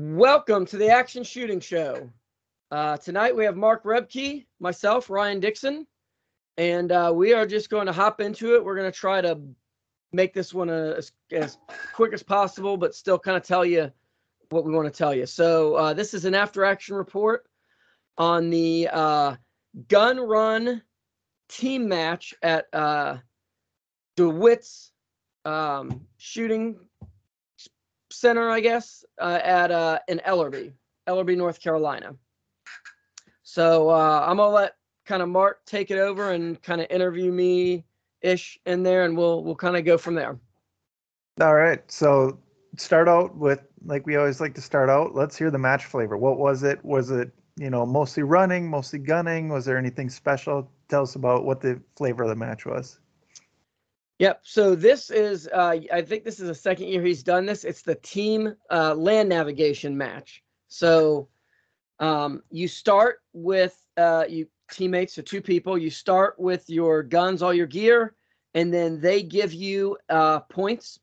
Welcome to the Action Shooting Show. Uh, tonight we have Mark Rebke, myself, Ryan Dixon, and uh, we are just going to hop into it. We're going to try to make this one a, as, as quick as possible, but still kind of tell you what we want to tell you. So uh, this is an after action report on the uh, gun run team match at uh, DeWitt's um, shooting center, I guess, uh, at uh, in Ellerbe, Ellerbe, North Carolina. So uh, I'm gonna let kind of Mark take it over and kind of interview me ish in there, and we'll we'll kind of go from there. All right. So start out with like we always like to start out. Let's hear the match flavor. What was it? Was it you know mostly running, mostly gunning? Was there anything special? Tell us about what the flavor of the match was. Yep. So this is, uh, I think this is the second year he's done this. It's the team uh, land navigation match. So um, you start with uh, you teammates, so two people. You start with your guns, all your gear, and then they give you uh, points.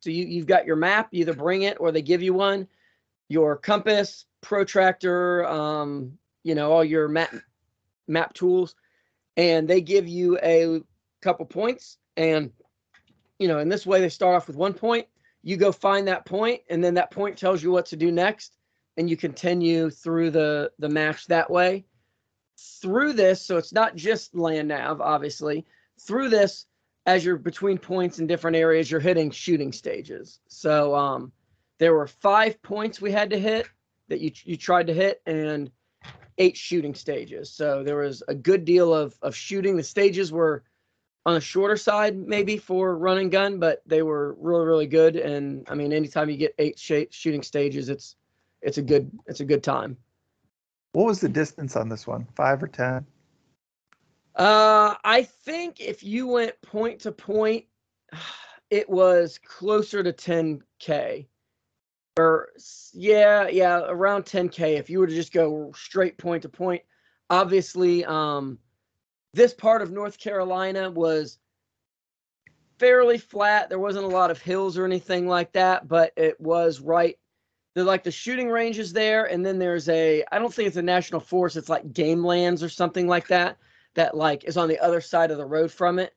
So you you've got your map. You either bring it or they give you one. Your compass, protractor, um, you know, all your map map tools, and they give you a couple points and you know in this way they start off with one point you go find that point and then that point tells you what to do next and you continue through the the match that way. Through this so it's not just land nav obviously. Through this as you're between points in different areas you're hitting shooting stages. So um there were five points we had to hit that you you tried to hit and eight shooting stages. So there was a good deal of of shooting. The stages were on the shorter side maybe for run and gun, but they were really really good. And I mean, anytime you get eight sh- shooting stages, it's it's a good it's a good time. What was the distance on this one? Five or ten? Uh, I think if you went point to point, it was closer to 10k. Or yeah, yeah, around 10k. If you were to just go straight point to point, obviously, um, this part of North Carolina was fairly flat. There wasn't a lot of hills or anything like that, but it was right. They're like the shooting ranges there, and then there's a I don't think it's a national forest. It's like game lands or something like that. That like is on the other side of the road from it,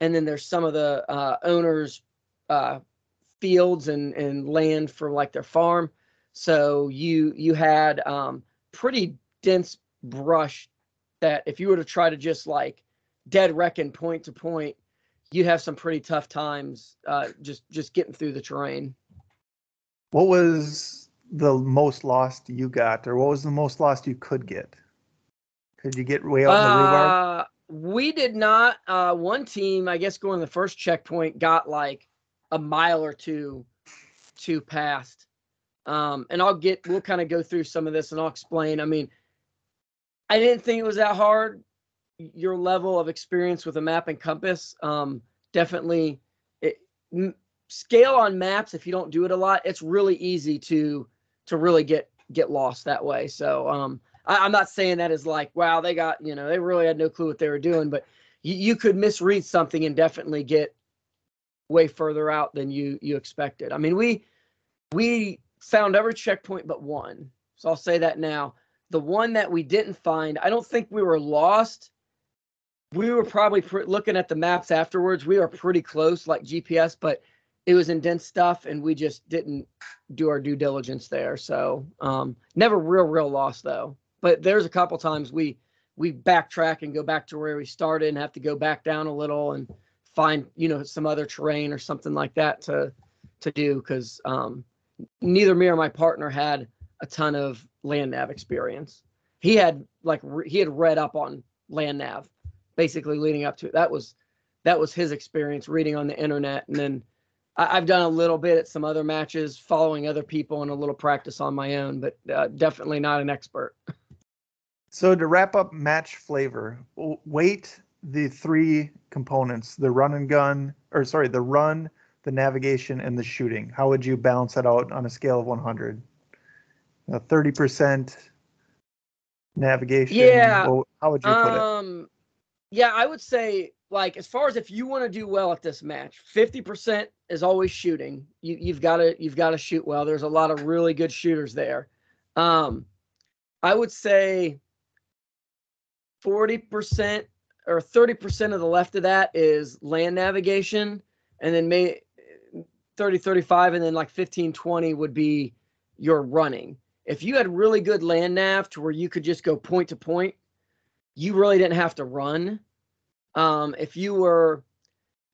and then there's some of the uh, owners' uh, fields and and land for like their farm. So you you had um, pretty dense brush that if you were to try to just like dead reckon point to point, you have some pretty tough times uh, just just getting through the terrain. What was the most lost you got, or what was the most lost you could get? Could you get way out in the rhubarb? Uh, we did not. Uh, one team, I guess, going to the first checkpoint, got like a mile or two, two past. Um, and I'll get. We'll kind of go through some of this, and I'll explain. I mean, I didn't think it was that hard. Your level of experience with a map and compass, um, definitely. It, m- scale on maps. If you don't do it a lot, it's really easy to to really get get lost that way. So um, I, I'm not saying that as like, wow, they got you know they really had no clue what they were doing, but you could misread something and definitely get way further out than you you expected. I mean, we we found every checkpoint but one. So I'll say that now the one that we didn't find, I don't think we were lost. We were probably pr- looking at the maps afterwards. We were pretty close, like GPS, but it was in dense stuff, and we just didn't do our due diligence there. So um, never real, real lost though. But there's a couple times we we backtrack and go back to where we started and have to go back down a little and find you know some other terrain or something like that to to do because um, neither me or my partner had a ton of land nav experience. He had like re- he had read up on land nav, basically leading up to it. That was that was his experience reading on the internet, and then I, have done a little bit at some other matches, following other people, and a little practice on my own, but uh, definitely not an expert. So to wrap up match flavor, weight the three components: the run and gun, or sorry, the run, the navigation, and the shooting. How would you balance that out on a scale of 100? Thirty percent navigation. Yeah. Well, how would you put it? Um, yeah, I would say like as far as if you want to do well at this match, 50% is always shooting. You you've got to you've got to shoot well. There's a lot of really good shooters there. Um I would say 40% or 30% of the left of that is land navigation and then may 30 35 and then like 15 20 would be your running. If you had really good land nav to where you could just go point to point, you really didn't have to run. Um, if you were,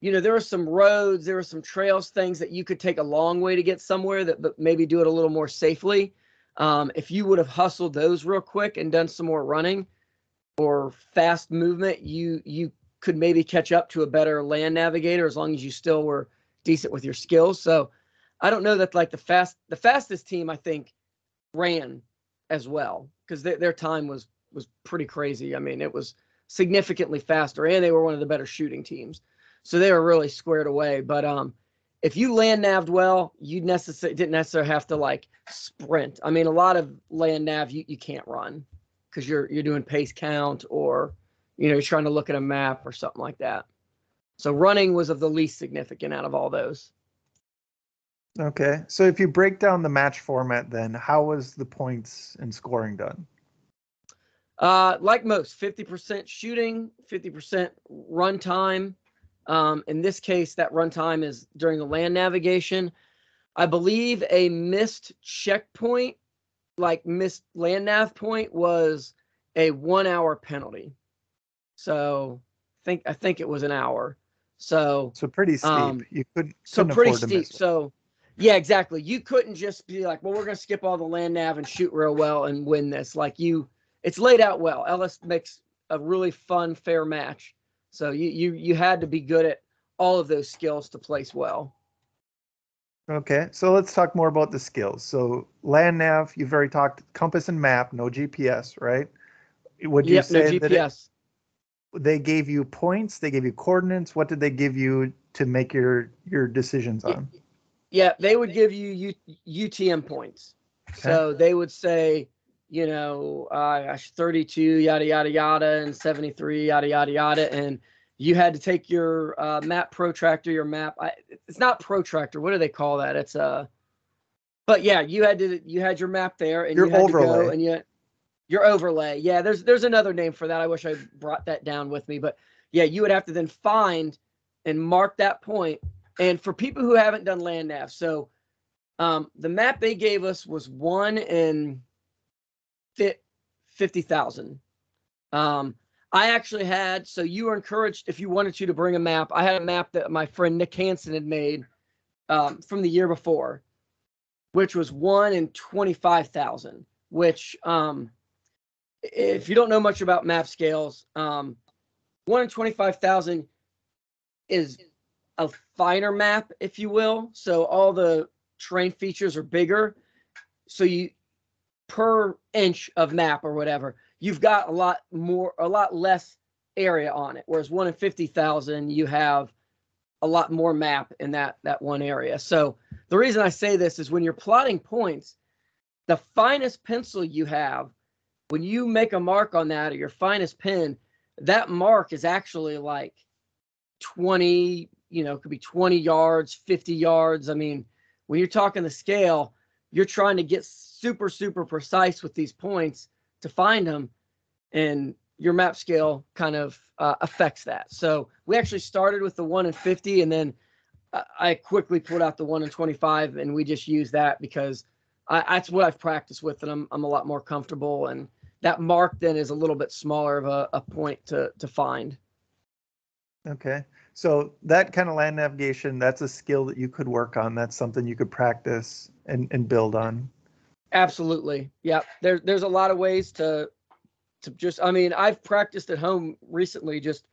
you know, there were some roads, there were some trails, things that you could take a long way to get somewhere that but maybe do it a little more safely. Um, if you would have hustled those real quick and done some more running or fast movement, you you could maybe catch up to a better land navigator as long as you still were decent with your skills. So I don't know that like the fast the fastest team I think ran as well because their their time was was pretty crazy. I mean, it was significantly faster and they were one of the better shooting teams. So they were really squared away. But um if you land naved well, you necessarily didn't necessarily have to like sprint. I mean, a lot of land nav you, you can't run because you're you're doing pace count or you know you're trying to look at a map or something like that. So running was of the least significant out of all those. Okay. So if you break down the match format, then how was the points and scoring done? Uh, like most, 50% shooting, 50% run time. Um, in this case, that runtime is during the land navigation. I believe a missed checkpoint, like missed land nav point, was a one hour penalty. So I think I think it was an hour. So So pretty steep. Um, you couldn't. so pretty steep. So yeah, exactly. You couldn't just be like, well, we're gonna skip all the land nav and shoot real well and win this. Like you, it's laid out well. Ellis makes a really fun, fair match. So you you you had to be good at all of those skills to place well. Okay, so let's talk more about the skills. So land nav, you've already talked compass and map, no GPS, right? Would you Yep, no say that it- GPS. they gave you points? They gave you coordinates? What did they give you to make your your decisions on? Yeah, they would give you U- UTM points. So they would say, you know, uh, gosh, 32, yada, yada, yada, and 73, yada, yada, yada. And you had to take your uh, map protractor, your map. I, it's not protractor. What do they call that? It's a, but yeah, you had to, you had your map there and Your you had to go and you, your overlay. Yeah, there's, there's another name for that. I wish I brought that down with me, but yeah, you would have to then find and mark that point. And for people who haven't done land nav, so um, the map they gave us was one in fifty thousand. Um, I actually had so you were encouraged if you wanted to to bring a map. I had a map that my friend Nick Hansen had made um, from the year before, which was one in twenty five thousand. Which, um, if you don't know much about map scales, um, one in twenty five thousand is a finer map, if you will. So all the terrain features are bigger. So you per inch of map or whatever, you've got a lot more, a lot less area on it. Whereas one in fifty thousand, you have a lot more map in that that one area. So the reason I say this is when you're plotting points, the finest pencil you have, when you make a mark on that or your finest pen, that mark is actually like 20, you know, it could be 20 yards, 50 yards. I mean, when you're talking the scale, you're trying to get super, super precise with these points to find them. And your map scale kind of uh, affects that. So we actually started with the one in 50 and then I- I quickly pulled out the one in 25 and we just use that because I, that's what I've practiced with and I'm, I'm a lot more comfortable. And that mark then is a little bit smaller of a, a point to, to find. Okay, so that kind of land navigation, that's a skill that you could work on. That's something you could practice and, and build on. Absolutely. Yeah. There, there's a lot of ways to to just I mean, I've practiced at home recently just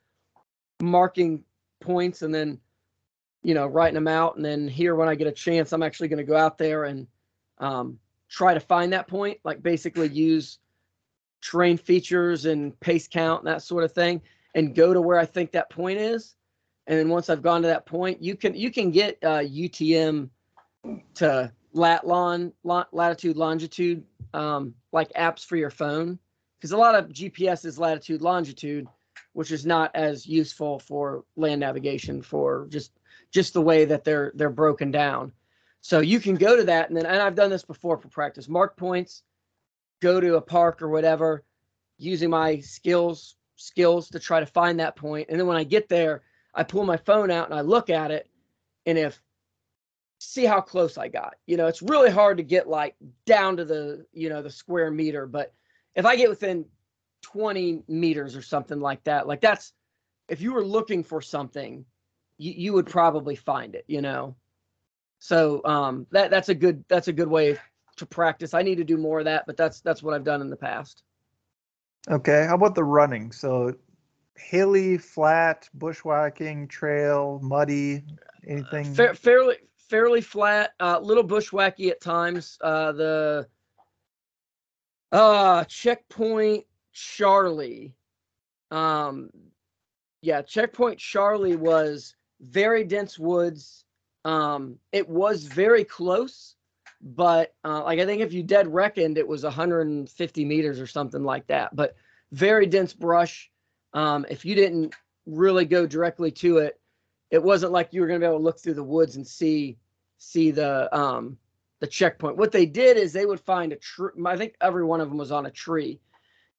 marking points and then you know, writing them out and then here when I get a chance, I'm actually going to go out there and um try to find that point, like basically use terrain features and pace count and that sort of thing and go to where I think that point is. And then once I've gone to that point, you can you can get uh UTM to lat lon, lon latitude longitude um, like apps for your phone because a lot of GPS is latitude longitude, which is not as useful for land navigation for just just the way that they're they're broken down. So you can go to that and then and I've done this before for practice. Mark points, go to a park or whatever, using my skills skills to try to find that point. And then when I get there, I pull my phone out and I look at it and if see how close I got. You know, it's really hard to get like down to the, you know, the square meter, but if I get within 20 meters or something like that, like that's if you were looking for something, you, you would probably find it, you know. So um that that's a good that's a good way to practice. I need to do more of that, but that's that's what I've done in the past. Okay, how about the running? So hilly, flat, bushwhacking, trail, muddy, anything? Fa- fairly fairly flat, a uh, little bushwhacky at times. Uh, the uh, checkpoint Charlie, um, yeah, checkpoint Charlie was very dense woods. Um, it was very close, but uh, like I think if you dead reckoned, it was 150 meters or something like that. But very dense brush. Um, if you didn't really go directly to it, it wasn't like you were going to be able to look through the woods and see see the um the checkpoint. What they did is they would find a tree. I think every one of them was on a tree,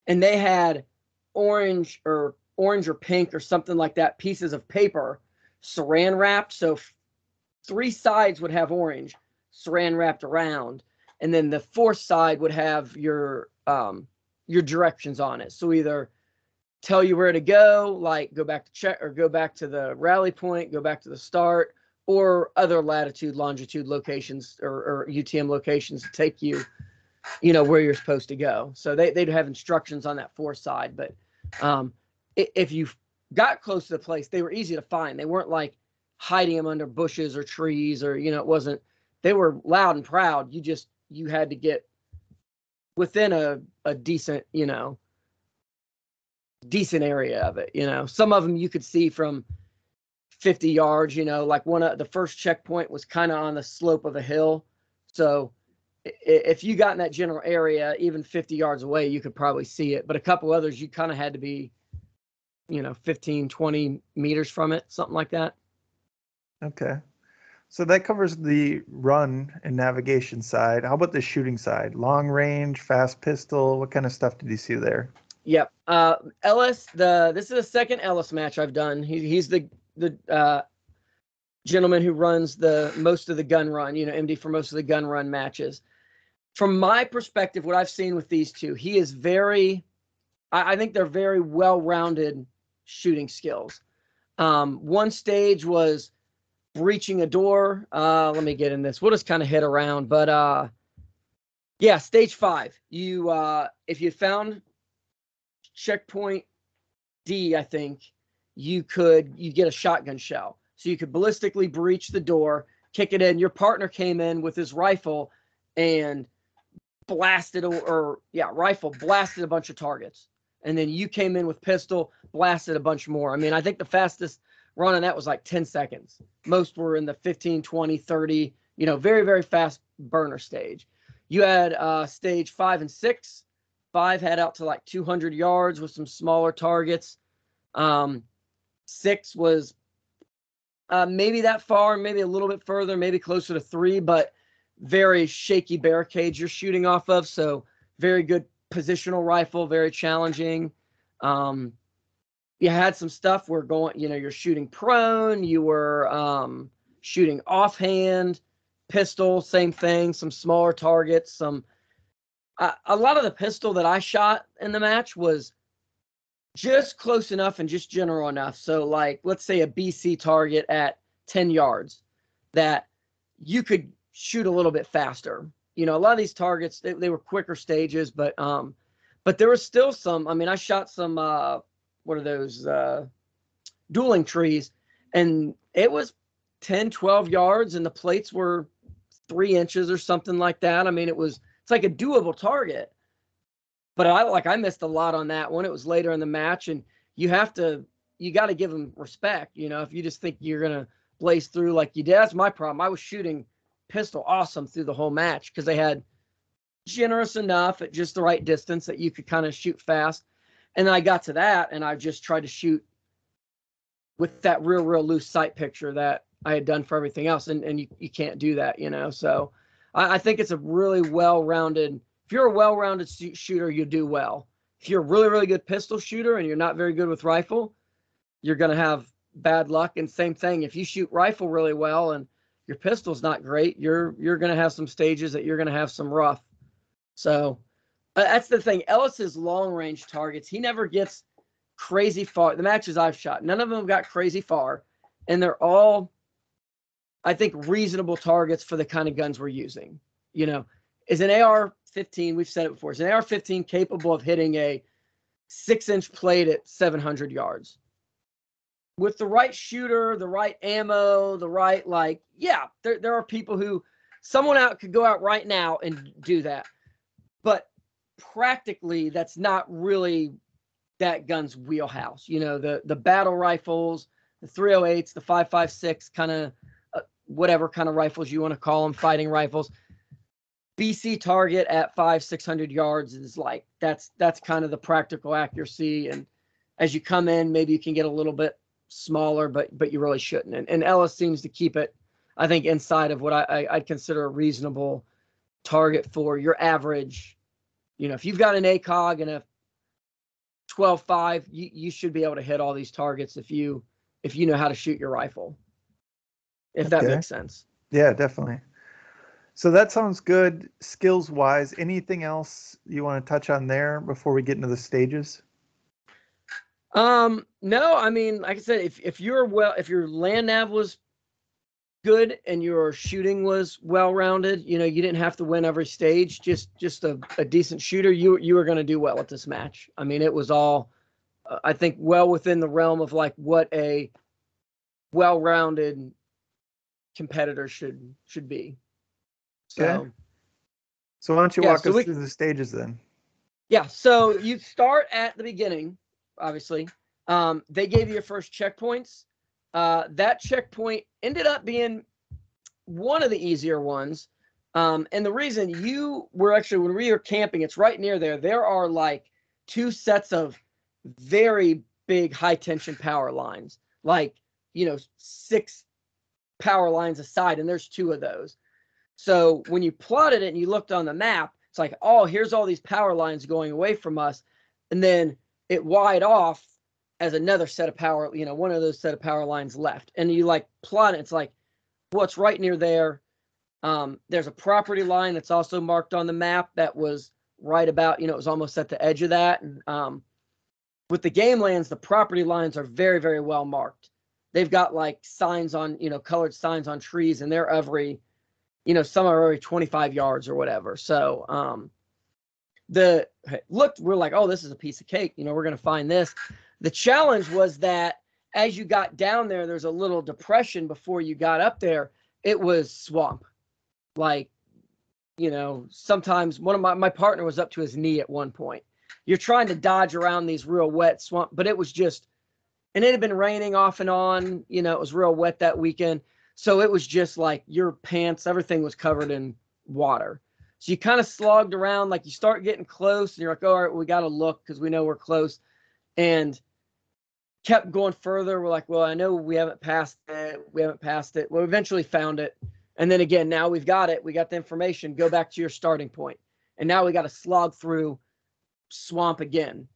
and they had orange or orange or pink or something like that pieces of paper saran wrapped. So three sides would have orange saran wrapped around, and then the fourth side would have your um your directions on it. So either tell you where to go, like go back to check or go back to the rally point, go back to the start, or other latitude, longitude locations or, or UTM locations to take you, you know, where you're supposed to go. So they, they'd have instructions on that fourth side. But um, if you got close to the place, they were easy to find. They weren't like hiding them under bushes or trees or, you know, it wasn't, they were loud and proud. You just, you had to get within a, a decent, you know, decent area of it. You know, some of them you could see from 50 yards, you know, like one of the first checkpoint was kind of on the slope of a hill. So if you got in that general area, even 50 yards away, you could probably see it. But a couple others, you kind of had to be, you know, 15, 20 meters from it, something like that. Okay. So that covers the run and navigation side. How about the shooting side? Long range, fast pistol. What kind of stuff did you see there? Yep. Uh, Ellis, the this is the second Ellis match I've done. He, he's the the uh, gentleman who runs the most of the gun run, you know, MD for most of the gun run matches. From my perspective, what I've seen with these two, he is very, I, I think they're very well rounded shooting skills. Um, one stage was breaching a door. Uh, let me get in this. We'll just kind of hit around, but uh, yeah, stage five. You uh, if you found checkpoint D, I think you could you get a shotgun shell. So you could ballistically breach the door, kick it in. Your partner came in with his rifle and blasted or, or yeah, rifle blasted a bunch of targets. And then you came in with pistol, blasted a bunch more. I mean, I think the fastest run on that was like 10 seconds. Most were in the 15, 20, 30, you know, very, very fast burner stage. You had uh, stage five and six. Five had out to like 200 yards with some smaller targets. Um, Six was uh, maybe that far, maybe a little bit further, maybe closer to three, but very shaky barricades you're shooting off of. So very good positional rifle, very challenging. Um, you had some stuff where going, you know, you're shooting prone, you were um, shooting offhand, pistol, same thing, some smaller targets, some. A lot of the pistol that I shot in the match was just close enough and just general enough. So, like, let's say a BC target at 10 yards that you could shoot a little bit faster. You know, a lot of these targets they, they were quicker stages, but um, but there was still some. I mean, I shot some uh, what are those uh, dueling trees, and it was 10, 12 yards, and the plates were three inches or something like that. I mean, it was it's like a doable target but I like I missed a lot on that one. It was later in the match, and you have to you got to give them respect. You know, if you just think you're gonna blaze through like you did, that's my problem. I was shooting pistol awesome through the whole match because they had generous enough at just the right distance that you could kind of shoot fast. And I got to that and I just tried to shoot with that real, real loose sight picture that I had done for everything else. And, and you, you can't do that, you know? So I, I think it's a really well-rounded, if you're a well-rounded shooter, you do well. If you're a really, really good pistol shooter and you're not very good with rifle, you're to have bad luck. And same thing, if you shoot rifle really well and your pistol's not great, you're you're to have some stages that you're to have some rough. So uh, that's the thing. Ellis's long range targets, he never gets crazy far. The matches I've shot, none of them got crazy far, and they're all, I think, reasonable targets for the kind of guns we're using. You know, is an AR-15? We've said it before. Is an AR-15 capable of hitting a six-inch plate at 700 yards? with the right shooter, the right ammo, the right like, yeah, there there are people who someone out could go out right now and do that. But practically that's not really that gun's wheelhouse. You know, the the battle rifles, the 308s, the 556 kind of whatever kind of rifles you want to call them, fighting rifles. BC target at 5 600 yards is like that's that's kind of the practical accuracy and as you come in maybe you can get a little bit smaller, but but you really shouldn't. And, and Ellis seems to keep it, I think, inside of what I, I I'd consider a reasonable target for your average. You know, if you've got an ACOG and a 12.5, you, you should be able to hit all these targets if you if you know how to shoot your rifle. If that makes sense. Yeah, definitely. So that sounds good skills wise. Anything else you want to touch on there before we get into the stages? Um, no, I mean, like I said, if if you're well, if your land nav was good and your shooting was well rounded, you know, you didn't have to win every stage. Just just a, a decent shooter, you you were going to do well at this match. I mean, it was all, uh, I think, well within the realm of like what a well rounded competitor should should be. So. Okay. So why don't you yeah, walk so us we, through the stages then? Yeah. So you start at the beginning obviously. Um, they gave you your first checkpoints. Uh, that checkpoint ended up being one of the easier ones. Um, and the reason you were actually, when we were camping, it's right near there. There are like two sets of very big high tension power lines, like, you know, six power lines aside, and there's two of those. So when you plotted it and you looked on the map, it's like, oh, here's all these power lines going away from us. And then it wide off as another set of power, you know, one of those set of power lines left. And you like plot it, it's like, what's right near there. Um, there's a property line that's also marked on the map that was right about, you know, it was almost at the edge of that. And um, with the game lands, the property lines are very, very well marked. They've got like signs on, you know, colored signs on trees, and they're every, you know, some are every 25 yards or whatever. So, um, the looked we're like oh this is a piece of cake. You know we're going to find this. The challenge was that as you got down there there's a little depression before you got up there. It was swamp. Like you know sometimes one of my my partner was up to his knee at one point. You're trying to dodge around these real wet swamp but it was just and it had been raining off and on you know it was real wet that weekend so it was just like your pants everything was covered in water so you kind of slogged around, like you start getting close, and you're like, all right, we got to look because we know we're close. And kept going further. We're like, well, I know we haven't passed it. We haven't passed it. Well, eventually found it. And then again, now we've got it. We got the information. Go back to your starting point. And now we got to slog through swamp again.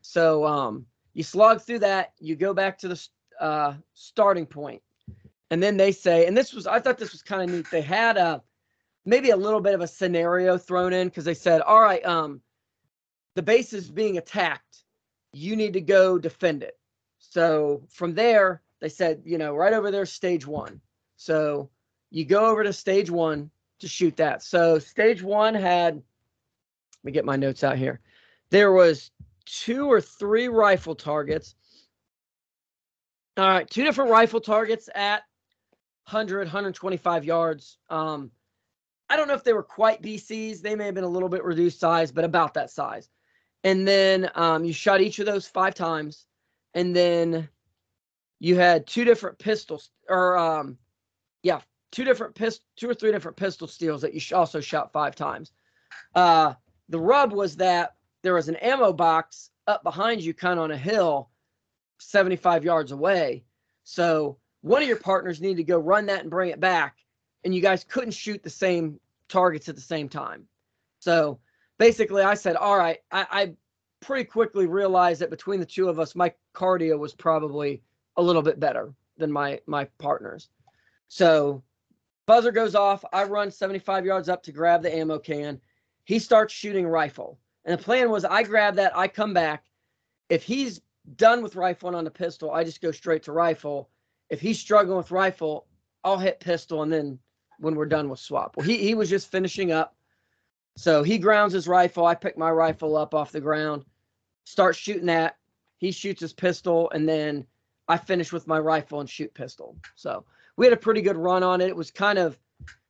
So um, you slog through that. You go back to the uh, starting point, and then they say, and this was I thought this was kind of neat. They had a maybe a little bit of a scenario thrown in because they said, all right, um, the base is being attacked. You need to go defend it. So from there, they said, you know, right over there, stage one. So you go over to stage one to shoot that. So stage one had, let me get my notes out here. There was two or three rifle targets. All right, two different rifle targets at 100, 125 yards. Um, I don't know if they were quite BCs. They may have been a little bit reduced size, but about that size. And then um, you shot each of those five times. And then you had two different pistols, or um, yeah, two different pist, two or three different pistol steels that you also shot five times. Uh, the rub was that there was an ammo box up behind you, kind of on a hill, 75 yards away. So one of your partners needed to go run that and bring it back, and you guys couldn't shoot the same targets at the same time. So basically, I said, all right, I, I pretty quickly realized that between the two of us, my cardio was probably a little bit better than my my partners. So buzzer goes off. I run 75 yards up to grab the ammo can. He starts shooting rifle. And the plan was I grab that, I come back. If he's done with rifle and on the pistol, I just go straight to rifle. If he's struggling with rifle, I'll hit pistol and then when we're done with swap. Well, he he was just finishing up. So he grounds his rifle. I pick my rifle up off the ground, start shooting that. He shoots his pistol, and then I finish with my rifle and shoot pistol. So we had a pretty good run on it. It was kind of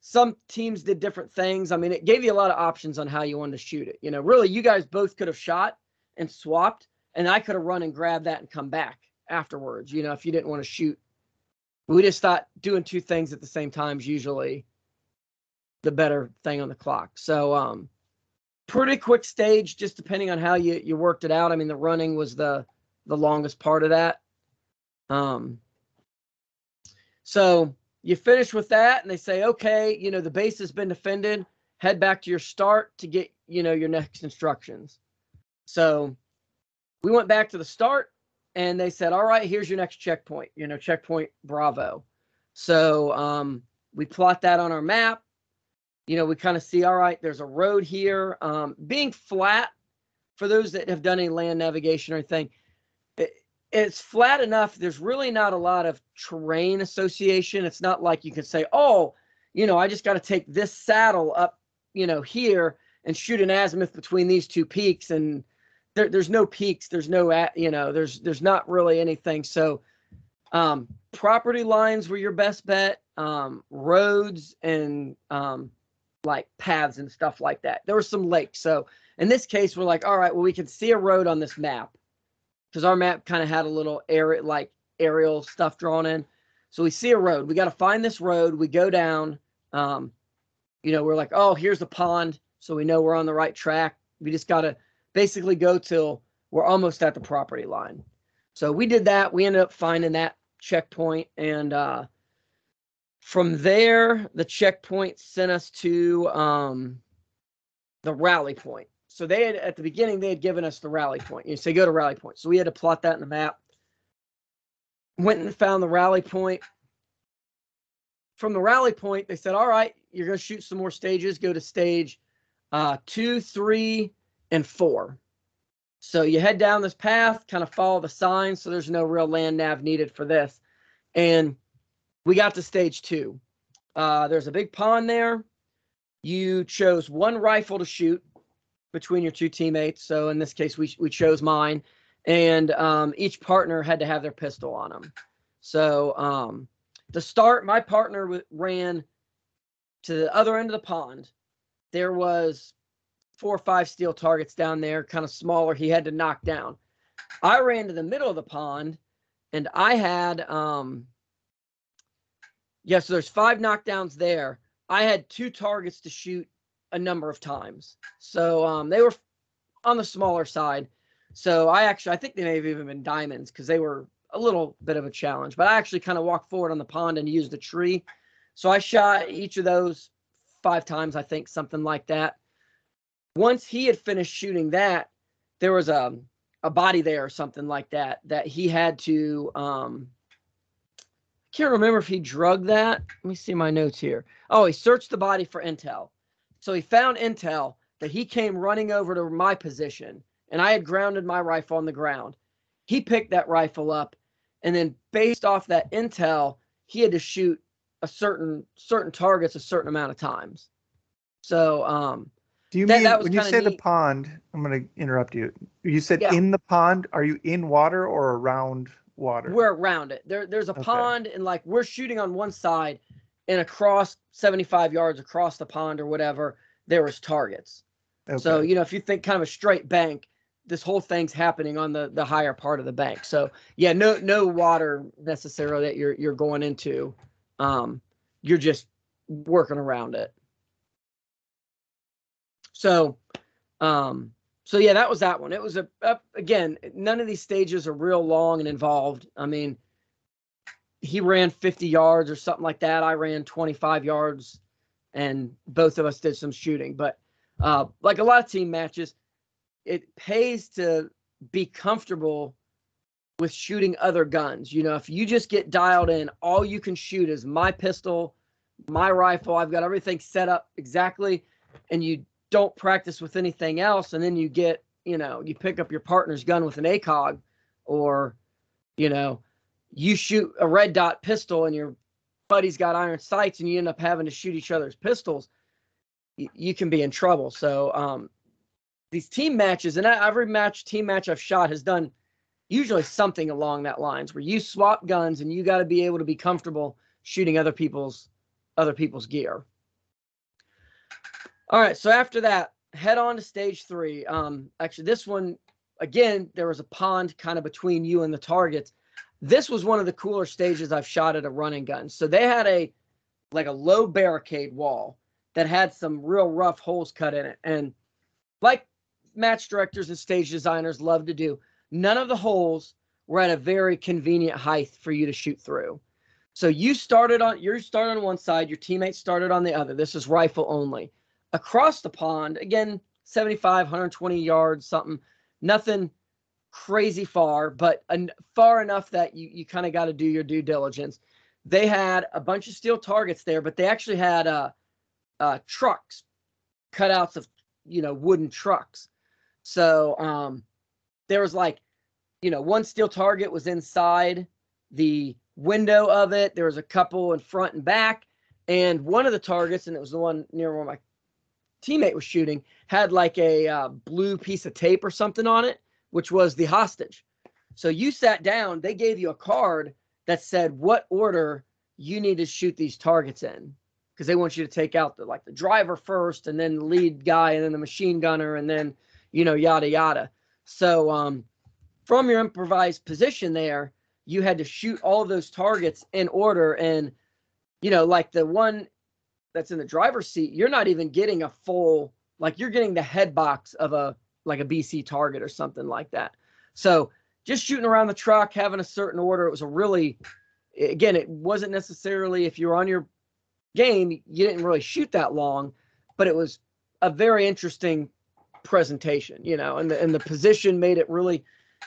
some teams did different things. I mean, it gave you a lot of options on how you wanted to shoot it. You know, really, you guys both could have shot and swapped, and I could have run and grabbed that and come back afterwards. You know, if you didn't want to shoot, we just thought doing two things at the same time is usually the better thing on the clock. So, um, pretty quick stage, just depending on how you you worked it out. I mean, the running was the the longest part of that. Um, so you finish with that, and they say, okay, you know, the base has been defended. Head back to your start to get, you know, your next instructions. So we went back to the start, and they said, all right, here's your next checkpoint. You know, checkpoint Bravo. So um, we plot that on our map. You know, we kind of see, all right, there's a road here. Um, being flat, for those that have done any land navigation or anything, it's flat enough. There's really not a lot of terrain association. It's not like you can say, oh, you know, I just got to take this saddle up, you know, here and shoot an azimuth between these two peaks. And there, there's no peaks. There's no, you know, there's there's not really anything. So um, property lines were your best bet. Um, roads and um, like paths and stuff like that. There were some lakes. So in this case, we're like, all right, well, we can see a road on this map because our map kind of had a little area like aerial stuff drawn in. So we see a road. We got to find this road. We go down. Um, you know, we're like, oh, here's the pond, so we know we're on the right track. We just got to basically go till we're almost at the property line. So we did that. We ended up finding that checkpoint, and uh, from there, the checkpoint sent us to um, the rally point so they had at the beginning they had given us the rally point. You say go to rally point. So we had to plot that in the map. Went and found the rally point. From the rally point, they said, "All right, you're going to shoot some more stages. Go to stage uh, two, three, and four. So you head down this path, kind of follow the signs. So there's no real land nav needed for this. And we got to stage two. Uh, there's a big pond there. You chose one rifle to shoot between your two teammates. So in this case, we we chose mine, and um, each partner had to have their pistol on them. So um, to start, my partner w- ran to the other end of the pond. There was four or five steel targets down there, kind of smaller. He had to knock down. I ran to the middle of the pond, and I had um. Yeah, so there's five knockdowns there. I had two targets to shoot a number of times. So um, they were on the smaller side. So I actually, I think they may have even been diamonds because they were a little bit of a challenge. But I actually kind of walked forward on the pond and used a tree. So I shot each of those five times, I think, something like that. Once he had finished shooting that, there was a a body there or something like that that he had to um I can't remember if he drugged that. Let me see my notes here. Oh, he searched the body for intel. So he found intel that he came running over to my position and I had grounded my rifle on the ground. He picked that rifle up and then based off that intel, he had to shoot a certain certain targets a certain amount of times. So um do you that, mean that when you say neat. the pond? I'm going to interrupt you. You said yeah. in the pond. Are you in water or around water? We're around it. There, there's a okay. pond, and like we're shooting on one side, and across 75 yards across the pond or whatever, there was targets. Okay. So, you know, if you think kind of a straight bank, this whole thing's happening on the the higher part of the bank. So, yeah, no no water necessarily that you're you're going into. Um, you're just working around it. So, um, so yeah, that was that one. It was a, a again, none of these stages are real long and involved. I mean, he ran 50 yards or something like that. I ran 25 yards, and both of us did some shooting. But uh, like a lot of team matches, it pays to be comfortable with shooting other guns. You know, if you just get dialed in, all you can shoot is my pistol, my rifle. I've got everything set up exactly, and you don't practice with anything else, and then you get, you know, you pick up your partner's gun with an ACOG, or, you know, you shoot a red dot pistol and your buddy's got iron sights, and you end up having to shoot each other's pistols. You, you can be in trouble. So, um, these team matches, and every match, team match I've shot has done usually something along that lines where you swap guns and you got to be able to be comfortable shooting other people's other people's gear. All right, so after that, head on to stage three. Um, actually, this one again, there was a pond kind of between you and the targets. This was one of the cooler stages I've shot at a running gun. So they had a like a low barricade wall that had some real rough holes cut in it, and like match directors and stage designers love to do, none of the holes were at a very convenient height for you to shoot through. So you started on you started on one side, your teammates started on the other. This is rifle only. Across the pond, again, 75, 120 yards, something, nothing crazy far, but en- far enough that you you kind of got to do your due diligence. They had a bunch of steel targets there, but they actually had uh, uh, trucks, cutouts of you know wooden trucks. So um, there was like, you know, one steel target was inside the window of it. There was a couple in front and back, and one of the targets, and it was the one near where my teammate was shooting, had like a uh, blue piece of tape or something on it, which was the hostage. So you sat down. They gave you a card that said what order you need to shoot these targets in because they want you to take out the like the driver first and then the lead guy and then the machine gunner and then you know yada yada so um, from your improvised position there, you had to shoot all those targets in order. And, you know, like the one that's in the driver's seat, you're not even getting a full, like you're getting the head box of a, like a BC target or something like that. So just shooting around the truck, having a certain order, it was a really, again, it wasn't necessarily if you're on your game, you didn't really shoot that long, but it was a very interesting presentation, you know, and the and the position made it really,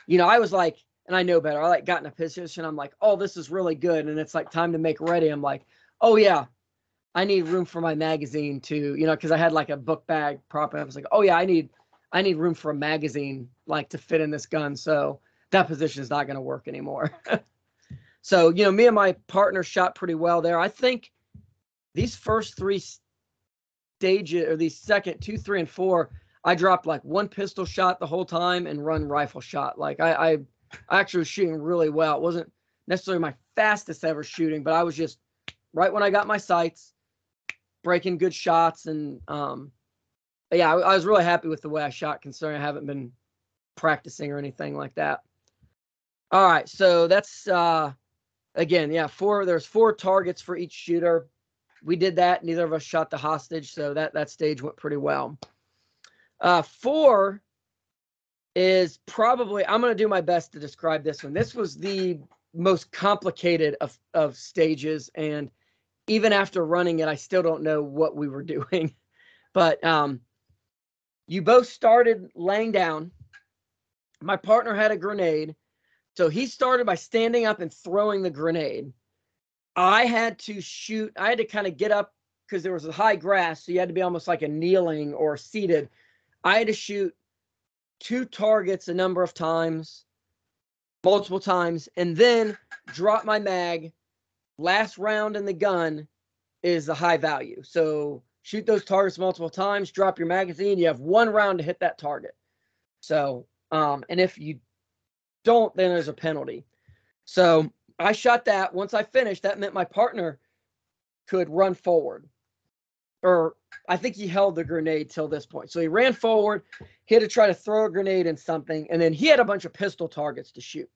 you know, I was like, and I know better. I like got in a position. I'm like, oh, this is really good, and it's like time to make ready. I'm like, oh yeah, I need room for my magazine to, you know, because I had like a book bag prop, and I was like, oh yeah, I need, I need room for a magazine like to fit in this gun. So that position is not going to work anymore. so you know, me and my partner shot pretty well there. I think these first three stages, or these second two, three, and four, I dropped like one pistol shot the whole time and run rifle shot. Like I, I, I actually was shooting really well. It wasn't necessarily my fastest ever shooting, but I was just right when I got my sights, breaking good shots, and um, yeah, I, I was really happy with the way I shot, considering I haven't been practicing or anything like that. All right, so that's uh, again, yeah, four. There's four targets for each shooter. We did that. Neither of us shot the hostage, so that that stage went pretty well. Uh, four is probably, I'm going to do my best to describe this one. This was the most complicated of, of stages. And even after running it, I still don't know what we were doing. But um, you both started laying down. My partner had a grenade. So he started by standing up and throwing the grenade. I had to shoot, I had to kind of get up because there was a high grass. So you had to be almost like a kneeling or seated I had to shoot two targets a number of times, multiple times, and then drop my mag. Last round in the gun is a high value. So shoot those targets multiple times, drop your magazine. You have one round to hit that target. So, um, and if you don't, then there's a penalty. So I shot that. Once I finished, that meant my partner could run forward or I think he held the grenade till this point. So he ran forward. He had to try to throw a grenade in something, and then he had a bunch of pistol targets to shoot.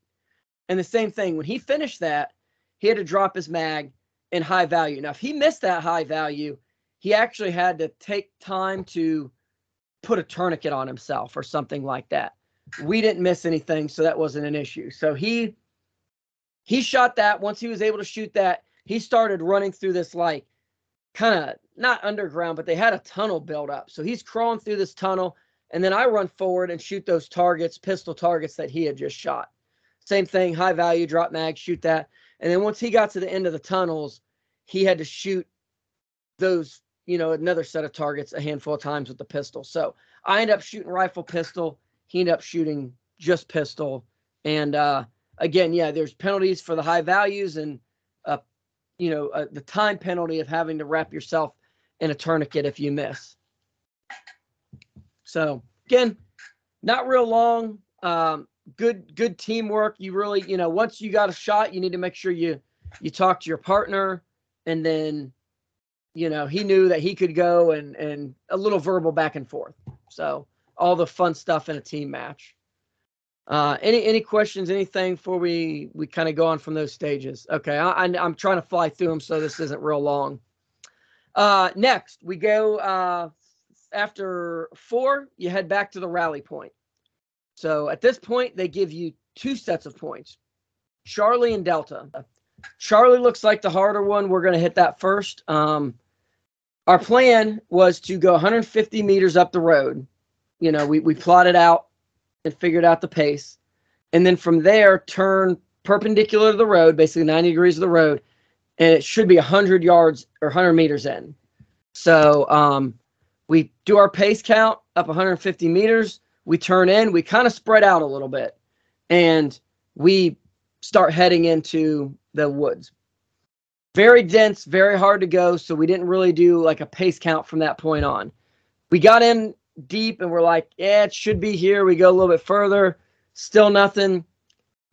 And the same thing when he finished that, he had to drop his mag in high value. Now, if he missed that high value, he actually had to take time to put a tourniquet on himself or something like that. We didn't miss anything, so that wasn't an issue. So he he shot that. Once he was able to shoot that, he started running through this like kind of not underground, but they had a tunnel built up. So he's crawling through this tunnel, and then I run forward and shoot those targets, pistol targets that he had just shot. Same thing, high value, drop mag, shoot that. And then once he got to the end of the tunnels, he had to shoot those, you know, another set of targets a handful of times with the pistol. So I end up shooting rifle pistol. He ended up shooting just pistol. And uh, again, yeah, there's penalties for the high values and, uh, you know, uh, the time penalty of having to wrap yourself in a tourniquet if you miss. So again, not real long. Um, good good teamwork. You really, you know, once you got a shot, you need to make sure you you talk to your partner, and then, you know, he knew that he could go and and a little verbal back and forth. So all the fun stuff in a team match. Uh, any any questions? Anything before we we kind of go on from those stages? Okay, I, I I'm trying to fly through them so this isn't real long. Uh, next we go uh, after four. You head back to the rally point. So at this point, they give you two sets of points Charlie and Delta. Charlie looks like the harder one. We're going to hit that first. Um, our plan was to go 150 meters up the road. You know, we, we plotted out and figured out the pace. And then from there, turn perpendicular to the road, basically 90 degrees of the road. And it should be 100 yards or 100 meters in. So um, we do our pace count up 150 meters we turn in, we kind of spread out a little bit, and we start heading into the woods. Very dense, very hard to go, so we didn't really do like a pace count from that point on. We got in deep and we're like, yeah, it should be here. We go a little bit further, still nothing.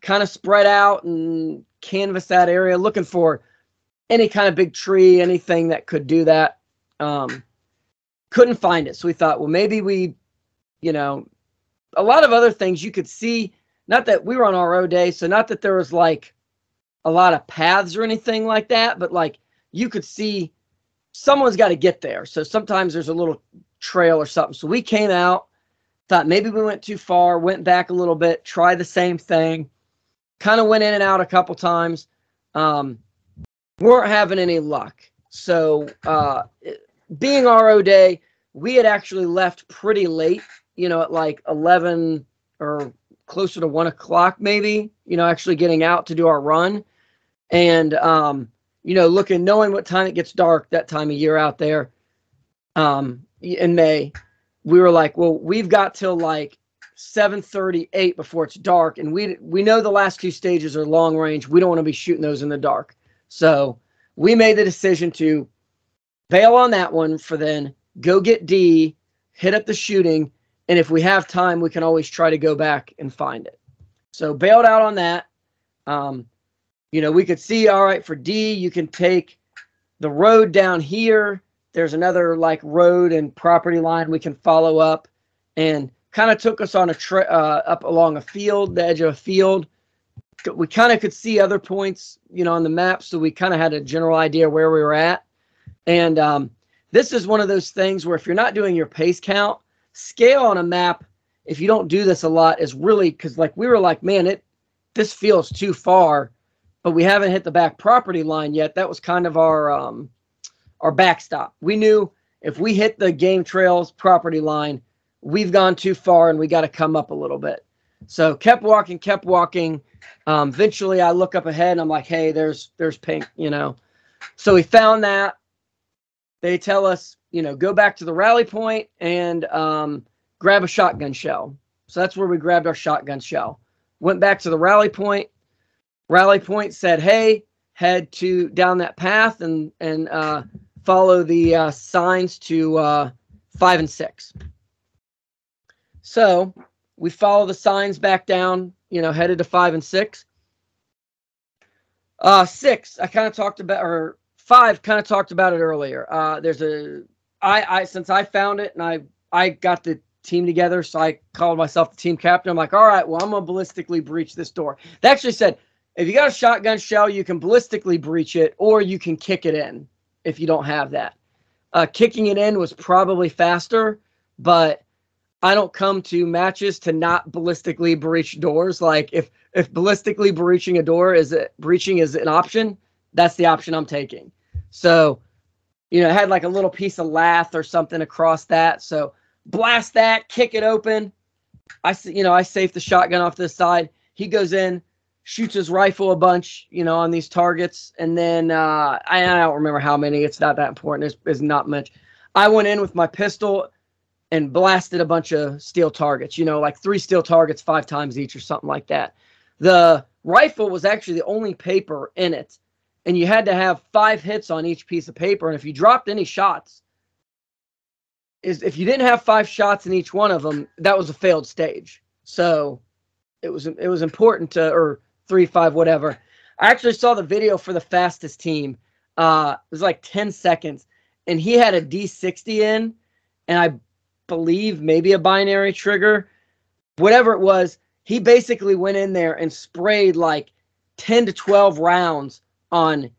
Kind of spread out and canvas that area, looking for any kind of big tree, anything that could do that. Um, couldn't find it. So we thought, well, maybe we, you know, a lot of other things you could see. Not that we were on RO day, so not that there was like a lot of paths or anything like that, but like you could see someone's got to get there. So sometimes there's a little trail or something. So we came out, thought maybe we went too far, went back a little bit, tried the same thing, kind of went in and out a couple times. Um, weren't having any luck. So uh, being RO day, we had actually left pretty late you know, at like 11 or closer to one o'clock, maybe, you know, actually getting out to do our run. And, um, you know, looking, knowing what time it gets dark that time of year out there um, in May, we were like, well, we've got till like 7:38 before it's dark, and we we know the last two stages are long range. We don't want to be shooting those in the dark, so we made the decision to bail on that one for then go get D, hit up the shooting, and if we have time, we can always try to go back and find it. So bailed out on that. Um, you know, we could see, all right, for D, you can take the road down here. There's another like road and property line we can follow up and kind of took us on a trip uh, up along a field, the edge of a field. We kind of could see other points, you know, on the map. So we kind of had a general idea where we were at. And um, this is one of those things where if you're not doing your pace count, scale on a map if you don't do this a lot is really because like we were like man it this feels too far but we haven't hit the back property line yet that was kind of our um our backstop we knew if we hit the game trails property line we've gone too far and we got to come up a little bit so kept walking kept walking um, eventually i look up ahead and i'm like hey there's there's pink you know so we found that they tell us you know, go back to the rally point and um, grab a shotgun shell. So that's where we grabbed our shotgun shell. Went back to the rally point. Rally point said, "Hey, head to down that path and and uh, follow the uh, signs to uh, five and six." So we follow the signs back down. You know, headed to five and six. Uh, six, I kind of talked about, or five, kind of talked about it earlier. Uh, there's a I, I since I found it and I I got the team together, so I called myself the team captain. I'm like, all right, well, I'm gonna ballistically breach this door. They actually said, if you got a shotgun shell, you can ballistically breach it, or you can kick it in if you don't have that. Uh, kicking it in was probably faster, but I don't come to matches to not ballistically breach doors. Like if if ballistically breaching a door is a, breaching is an option, that's the option I'm taking. So, you know, it had like a little piece of lath or something across that. So blast that, kick it open. I see, you know I safe the shotgun off this side. He goes in, shoots his rifle a bunch, you know, on these targets, and then uh, I, I don't remember how many. It's not that important. It's, it's not much. I went in with my pistol and blasted a bunch of steel targets, you know, like three steel targets five times each or something like that. The rifle was actually the only paper in it, and you had to have five hits on each piece of paper. And if you dropped any shots, is if you didn't have five shots in each one of them, that was a failed stage. So it was it was important to or three five whatever. I actually saw the video for the fastest team. Uh, it was like ten seconds, and he had a D60 in, and I believe maybe a binary trigger, whatever it was. He basically went in there and sprayed like 10 to 12 rounds on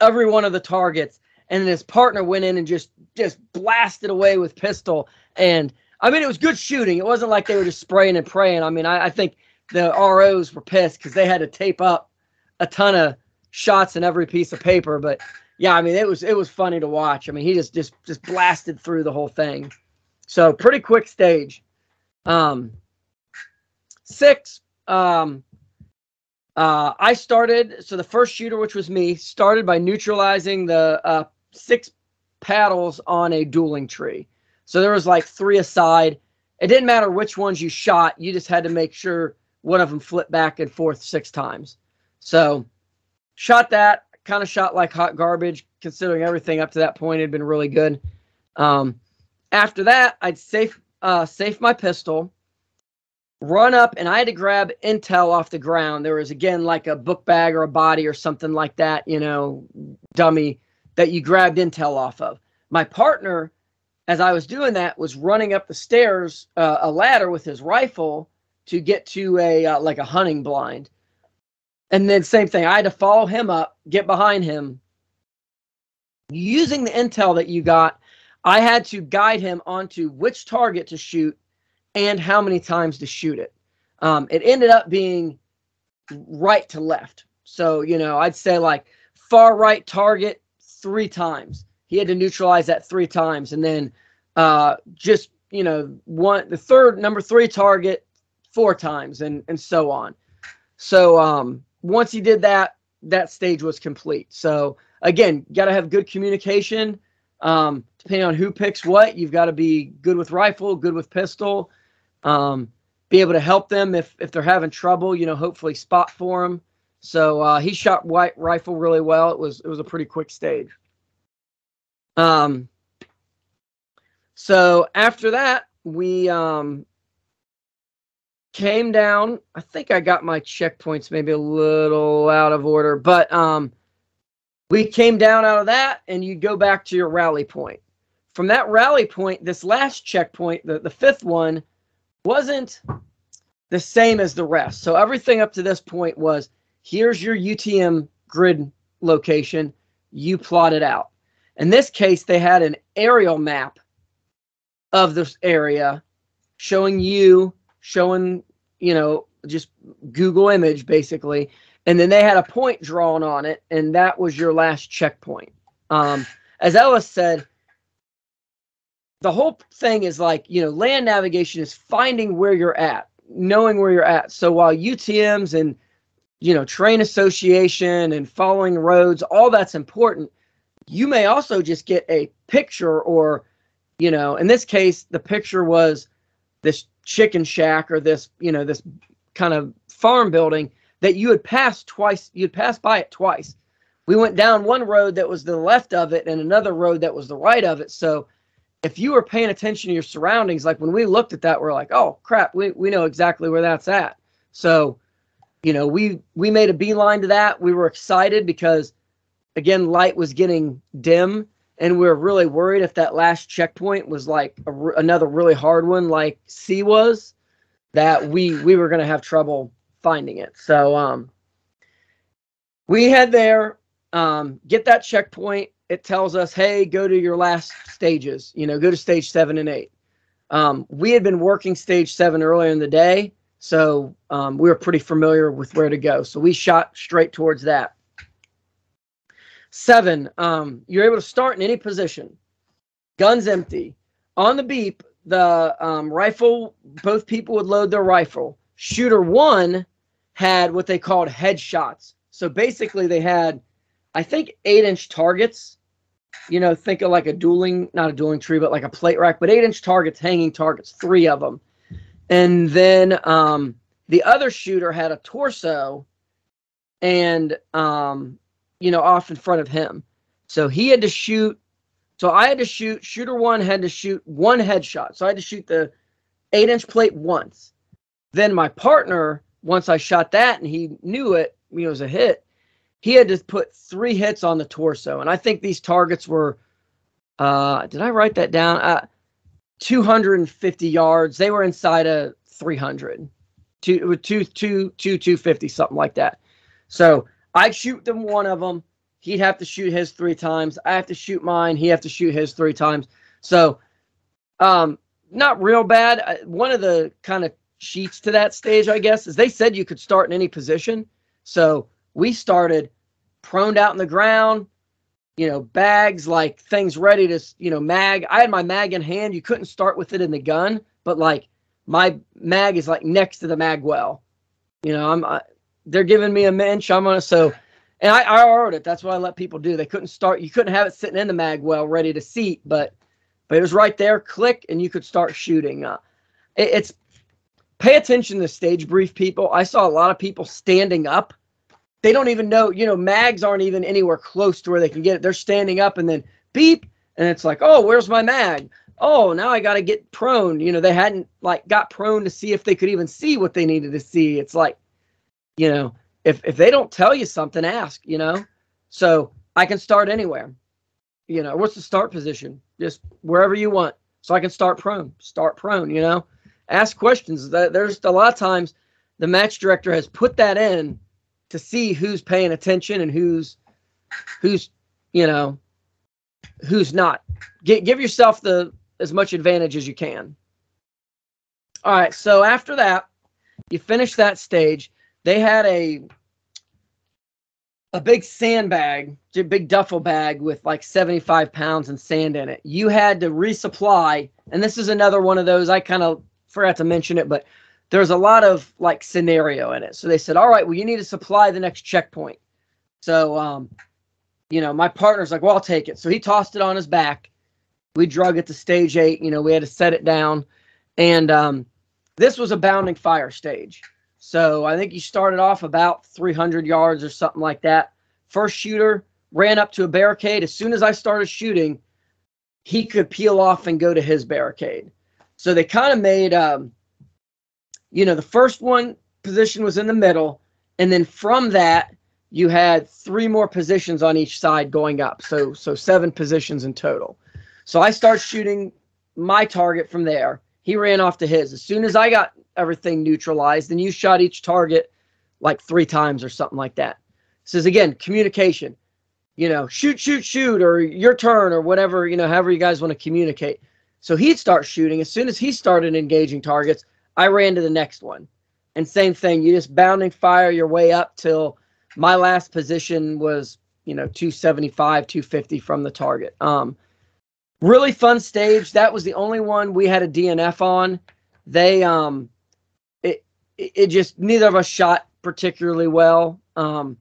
every one of the targets. And then his partner went in and just just blasted away with pistol. And I mean, it was good shooting. It wasn't like they were just spraying and praying. I mean, I, I think the ROs were pissed because they had to tape up a ton of shots in every piece of paper. But yeah, I mean, it was it was funny to watch. I mean, he just just just blasted through the whole thing. So pretty quick stage. Um, six. Um, uh, I started. So the first shooter, which was me, started by neutralizing the uh, six paddles on a dueling tree. So there was like three aside. It didn't matter which ones you shot. You just had to make sure one of them flipped back and forth six times. So shot that. Kind of shot like hot garbage, considering everything up to that point had been really good. Um, after that, I'd safe uh, safe my pistol, run up, and I had to grab intel off the ground. There was again like a book bag or a body or something like that, you know, dummy that you grabbed intel off of. My partner, as I was doing that, was running up the stairs, uh, a ladder with his rifle to get to a uh, like a hunting blind. And then same thing, I had to follow him up, get behind him, using the intel that you got I had to guide him onto which target to shoot and how many times to shoot it. Um, it ended up being right to left. So, you know, I'd say like far right target three times. He had to neutralize that three times. And then uh, just, you know, one, the third, number three target four times and, and so on. So um, once he did that, that stage was complete. So again, got to have good communication. Um, depending on who picks what, you've got to be good with rifle, good with pistol, um, be able to help them if if they're having trouble. You know, hopefully spot for them. So uh, he shot white rifle really well. It was it was a pretty quick stage. Um. So after that, we um came down. I think I got my checkpoints maybe a little out of order, but um, we came down out of that, and you go back to your rally point from that rally point, this last checkpoint, the, the fifth one, wasn't the same as the rest. So everything up to this point was here's your UTM grid location, you plot it out. In this case, they had an aerial map of this area showing you, showing, you know, just Google image basically. And then they had a point drawn on it, and that was your last checkpoint. Um, as Ellis said, the whole thing is like you know land navigation is finding where you're at knowing where you're at so while utms and you know terrain association and following roads all that's important you may also just get a picture or you know in this case the picture was this chicken shack or this you know this kind of farm building that you had passed twice you'd passed by it twice we went down one road that was the left of it and another road that was the right of it so if you were paying attention to your surroundings, like when we looked at that, we're like, oh crap, we, we know exactly where that's at. So, you know, we we made a beeline to that. We were excited because again, light was getting dim, and we were really worried if that last checkpoint was like a, another really hard one, like C was, that we we were going to have trouble finding it. So, um, we head there, um, get that checkpoint, it tells us, hey, go to your last stages, you know, go to stage seven and eight. Um, we had been working stage seven earlier in the day, so um, we were pretty familiar with where to go. So we shot straight towards that. Seven, um, you're able to start in any position. Guns empty. On the beep, the um, rifle, both people would load their rifle. Shooter one had what they called headshots. So basically, they had, I think, eight inch targets. You know, think of like a dueling, not a dueling tree, but like a plate rack, but eight inch targets, hanging targets, three of them. And then um, the other shooter had a torso and, um, you know, off in front of him. So he had to shoot. So I had to shoot, shooter one had to shoot one headshot. So I had to shoot the eight inch plate once. Then my partner, once I shot that and he knew it, it was a hit, he had to put three hits on the torso. And I think these targets were, uh, did I write that down? Uh, 250 yards. They were inside of 300, two, two, two, two, 250, something like that. So I'd shoot them one of them. He'd have to shoot his three times. I have to shoot mine. He have to shoot his three times. So, um, not real bad. One of the kind of sheets to that stage, I guess, is they said you could start in any position. So we started proned out in the ground, you know, bags like things ready to, you know, mag. I had my mag in hand. You couldn't start with it in the gun, but like my mag is like next to the mag well. You know, I'm I, they're giving me a mensch. I'm gonna so, and I I ordered it. That's what I let people do. They couldn't start. You couldn't have it sitting in the mag well ready to seat, but but it was right there. Click, and you could start shooting. Uh, it, it's pay attention to stage brief people. I saw a lot of people standing up. They don't even know, you know, mags aren't even anywhere close to where they can get it. They're standing up and then beep, and it's like, oh, where's my mag? Oh, now I got to get prone. You know, they hadn't like got prone to see if they could even see what they needed to see. It's like, you know, if if they don't tell you something, ask. You know, so I can start anywhere. You know, what's the start position? Just wherever you want. So I can start prone. Start prone. You know, ask questions. There's a lot of times the match director has put that in to see who's paying attention and who's who's you know who's not. G- give yourself the as much advantage as you can. All right, so after that, you finish that stage. They had a a big sandbag, big duffel bag with like 75 pounds and sand in it. You had to resupply, and this is another one of those I kind of forgot to mention it, but there's a lot of like scenario in it. So they said, all right, well, you need to supply the next checkpoint. So, um, you know, my partner's like, well, I'll take it. So he tossed it on his back. We drug it to stage eight. You know, we had to set it down. And um, this was a bounding fire stage. So I think he started off about 300 yards or something like that. First shooter ran up to a barricade. As soon as I started shooting, he could peel off and go to his barricade. So they kind of made, um, you know, the first one position was in the middle, and then from that you had three more positions on each side going up. So so seven positions in total. So I start shooting my target from there. He ran off to his. As soon as I got everything neutralized, then you shot each target like three times or something like that. Is again communication. You know, shoot, shoot, shoot, or your turn, or whatever. You know, however you guys want to communicate. So he'd start shooting. As soon as he started engaging targets, I ran to the next one. And same thing, you just bounding fire your way up till my last position was, you know, 275, 250 from the target. Um, really fun stage. That was the only one we had a DNF on. They um it just neither of us shot particularly well. Um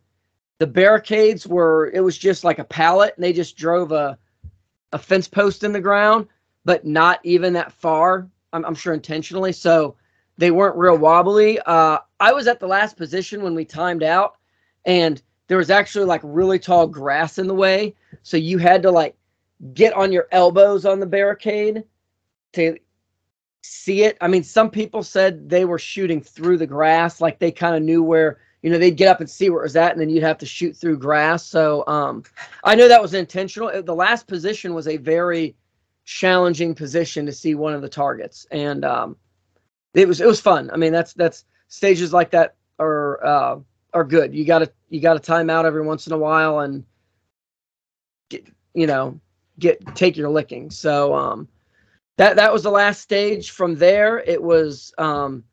the barricades were it was just like a pallet and they just drove a a fence post in the ground but not even that far. I'm, I'm sure intentionally. So they weren't real wobbly. Uh, I was at the last position when we timed out, and there was actually like really tall grass in the way. So you had to like get on your elbows on the barricade to see it. I mean, some people said they were shooting through the grass, like they kind of knew where, you know, they'd get up and see where it was at, and then you'd have to shoot through grass. So um, I know that was intentional. The last position was a very challenging position to see one of the targets, and um, it was it was fun. I mean, that's that's stages like that are uh, are good. You got to you got to time out every once in a while and get you know get take your licking. So um, that that was the last stage. From there, it was um,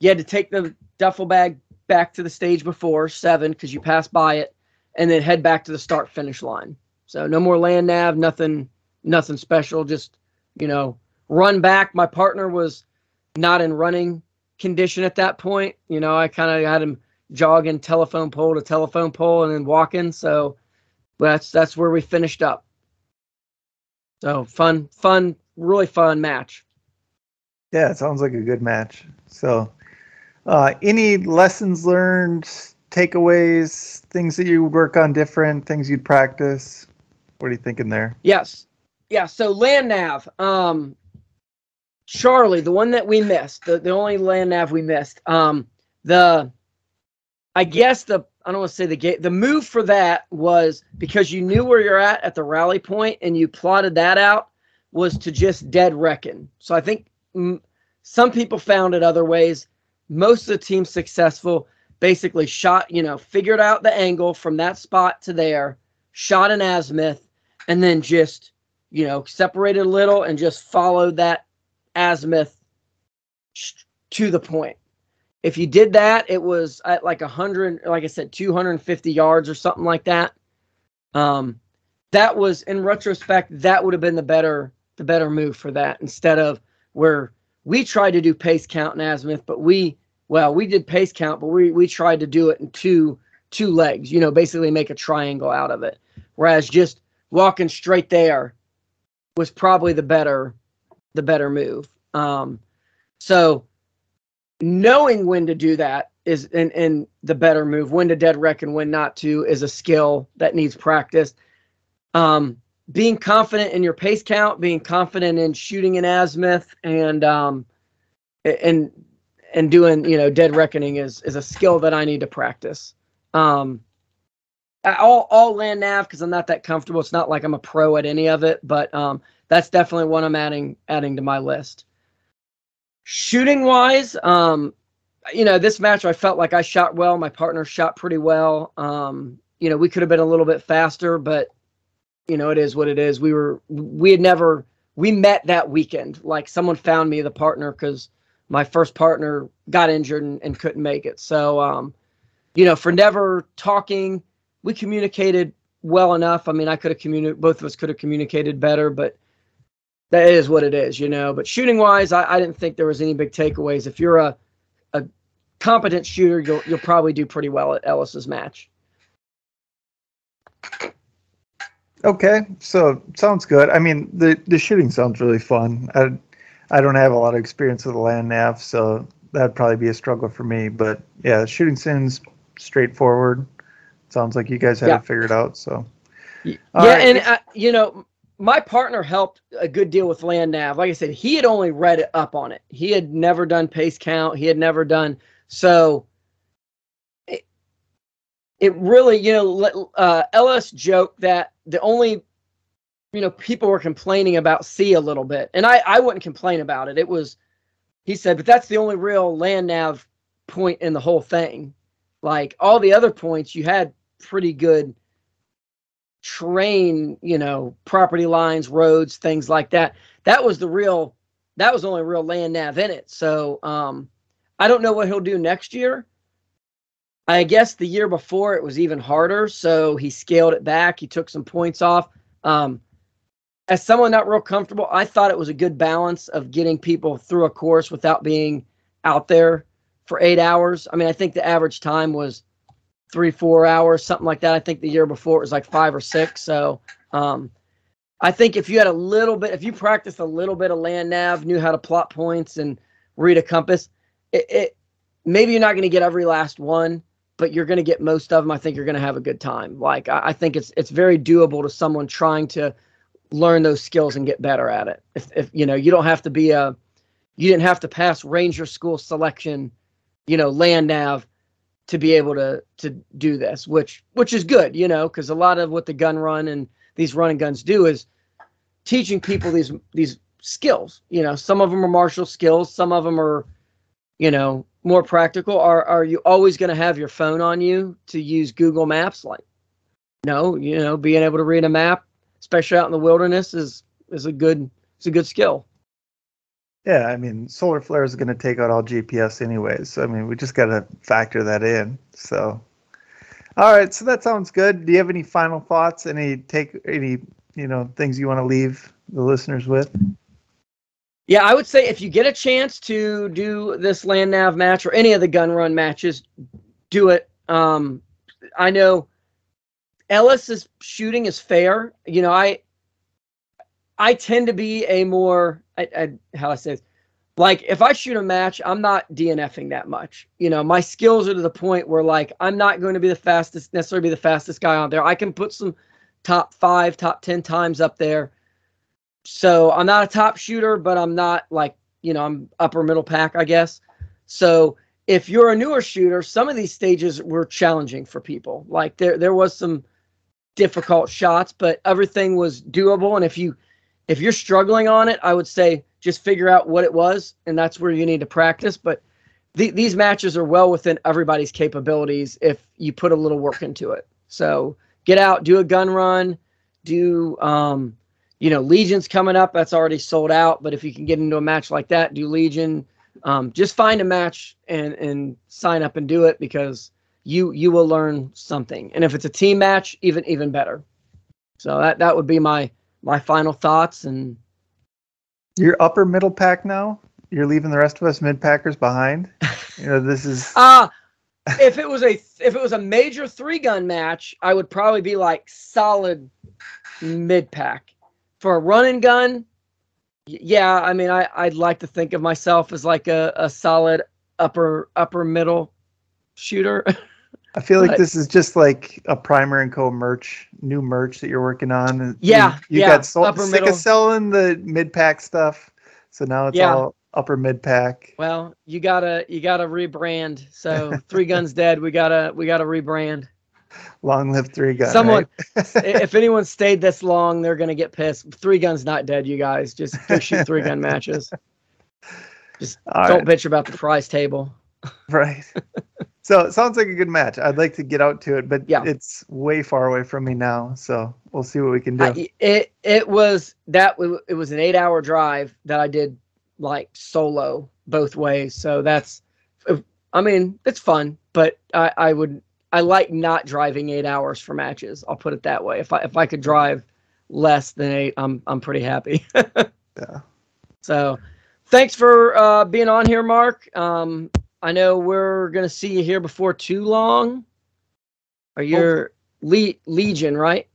you had to take the duffel bag back to the stage before seven because you passed by it, and then head back to the start finish line. So no more land nav, nothing, nothing special. Just you know, run back. My partner was not in running condition at that point. You know, I kind of had him jogging telephone pole to telephone pole and then walking. So that's that's where we finished up. So fun, fun, really fun match. Yeah, it sounds like a good match. So, uh, any lessons learned, takeaways, things that you work on different, things you'd practice? What are you thinking there? Yes, yeah. So land nav, um, Charlie, the one that we missed, the, the only land nav we missed, um, the, I guess the I don't want to say the gate. The move for that was because you knew where you're at at the rally point and you plotted that out was to just dead reckon. So I think mm, some people found it other ways. Most of the team successful basically shot, you know, figured out the angle from that spot to there, shot an azimuth, and then just, you know, separated a little and just followed that azimuth to the point if you did that, it was at like a hundred, like I said, 250 yards or something like that. Um, that was in retrospect, that would have been the better, the better move for that instead of where we tried to do pace count in azimuth, but we, well, we did pace count, but we we tried to do it in two two legs, you know, basically make a triangle out of it. Whereas just walking straight there was probably the better the better move. Um, so knowing when to do that is and, and the better move when to dead reckon when not to is a skill that needs practice um, being confident in your pace count being confident in shooting an azimuth and um, and and doing you know dead reckoning is is a skill that i need to practice um, all all land nav because i'm not that comfortable it's not like i'm a pro at any of it but um, that's definitely one i'm adding adding to my list Shooting wise, um, you know, this match I felt like I shot well. My partner shot pretty well. Um, you know, we could have been a little bit faster, but you know, it is what it is. We were we had never we met that weekend. Like someone found me the partner because my first partner got injured and, and couldn't make it. So um, you know, for never talking, we communicated well enough. I mean, I could have communicated both of us could have communicated better, but that is what it is, you know. But shooting wise, I, I didn't think there was any big takeaways. If you're a a competent shooter, you'll you'll probably do pretty well at Ellis's match. Okay, so sounds good. I mean, the the shooting sounds really fun. I I don't have a lot of experience with the land nav, so that'd probably be a struggle for me. But yeah, shooting seems straightforward. Sounds like you guys had yeah. it figured out. So yeah, right. and uh, you know, my partner helped a good deal with land nav. Like I said, he had only read it up on it. He had never done pace count. He had never done so. It, really, you know, uh, Ellis joked that the only, you know, people were complaining about C a little bit, and I I wouldn't complain about it. It was, he said, but that's the only real land nav point in the whole thing. Like all the other points, you had pretty good terrain, you know, property lines, roads, things like that. That was the real, that was the only real land nav in it. So um, I don't know what he'll do next year. I guess the year before it was even harder. So he scaled it back. He took some points off. Um, as someone not real comfortable, I thought it was a good balance of getting people through a course without being out there for eight hours. I mean, I think the average time was three, four hours, something like that. I think the year before it was like five or six. So um, I think if you had a little bit, if you practiced a little bit of land nav, knew how to plot points and read a compass, it, it maybe you're not going to get every last one, but you're going to get most of them. I think you're going to have a good time. Like I, I think it's it's very doable to someone trying to learn those skills and get better at it. If if you know you don't have to be a you didn't have to pass ranger school selection, you know, land nav to be able to to do this, which which is good, you know, because a lot of what the gun run and these running guns do is teaching people these these skills. You know, some of them are martial skills, some of them are, you know, more practical. Are are you always going to have your phone on you to use Google Maps? Like, no, you know, being able to read a map, especially out in the wilderness, is is a good it's a good skill. Yeah, I mean, solar flare is going to take out all GPS anyways. So, I mean, we just got to factor that in. So, all right, so that sounds good. Do you have any final thoughts? Any take any you know things you want to leave the listeners with? Yeah, I would say if you get a chance to do this land nav match or any of the gun run matches, do it. Um, I know Ellis's shooting is fair. You know, I I tend to be a more I, I how I say this, like if I shoot a match, I'm not DNFing that much. You know, my skills are to the point where like I'm not going to be the fastest necessarily be the fastest guy on there. I can put some top five, top ten times up there. So I'm not a top shooter, but I'm not like you know I'm upper middle pack, I guess. So if you're a newer shooter, some of these stages were challenging for people. Like there there was some difficult shots, but everything was doable. And if you if you're struggling on it, I would say just figure out what it was, and that's where you need to practice. But the, these matches are well within everybody's capabilities if you put a little work into it. So get out, do a gun run, do um, you know Legion's coming up. That's already sold out, but if you can get into a match like that, do Legion. Um, just find a match and and sign up and do it because you you will learn something. And if it's a team match, even even better. So that that would be my my final thoughts and you're upper middle pack now. You're leaving the rest of us mid packers behind. You know this is. Uh if it was a if it was a major three gun match, I would probably be like solid mid pack. For a run and gun, yeah, I mean I I'd like to think of myself as like a, a solid upper upper middle shooter. I feel like but, this is just like a primer and co merch, new merch that you're working on. Yeah, you, you yeah, got so, sick middle. of selling the mid pack stuff, so now it's yeah. all upper mid pack. Well, you gotta you gotta rebrand. So three guns dead. We gotta we gotta rebrand. Long live three guns. Someone, right? if anyone stayed this long, they're gonna get pissed. Three guns not dead, you guys. Just shoot three gun matches. Just all don't right. bitch about the prize table. Right. So it sounds like a good match. I'd like to get out to it, but yeah. it's way far away from me now. So we'll see what we can do. I, it it was that it was an eight hour drive that I did like solo both ways. So that's, I mean, it's fun, but I, I would I like not driving eight hours for matches. I'll put it that way. If I if I could drive less than eight, I'm I'm pretty happy. yeah. So, thanks for uh, being on here, Mark. Um, I know we're gonna see you here before too long. Are you Le- Legion, right?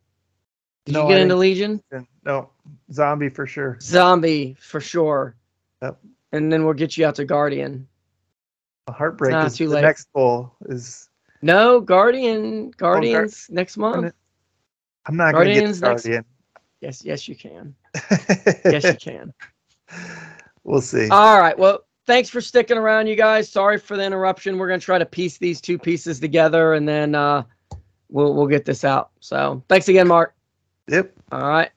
Did no, you get into Legion? No, zombie for sure. Zombie for sure. Yep. And then we'll get you out to Guardian. A heartbreak is too the late. next goal is. No, Guardian. Guardians oh, Gar- next month. I'm not going to get Guardian. Next... Yes, yes, you can. yes, you can. We'll see. All right. Well, thanks for sticking around, you guys. Sorry for the interruption. We're gonna try to piece these two pieces together, and then uh, we'll we'll get this out. So thanks again, Mark. Yep. All right.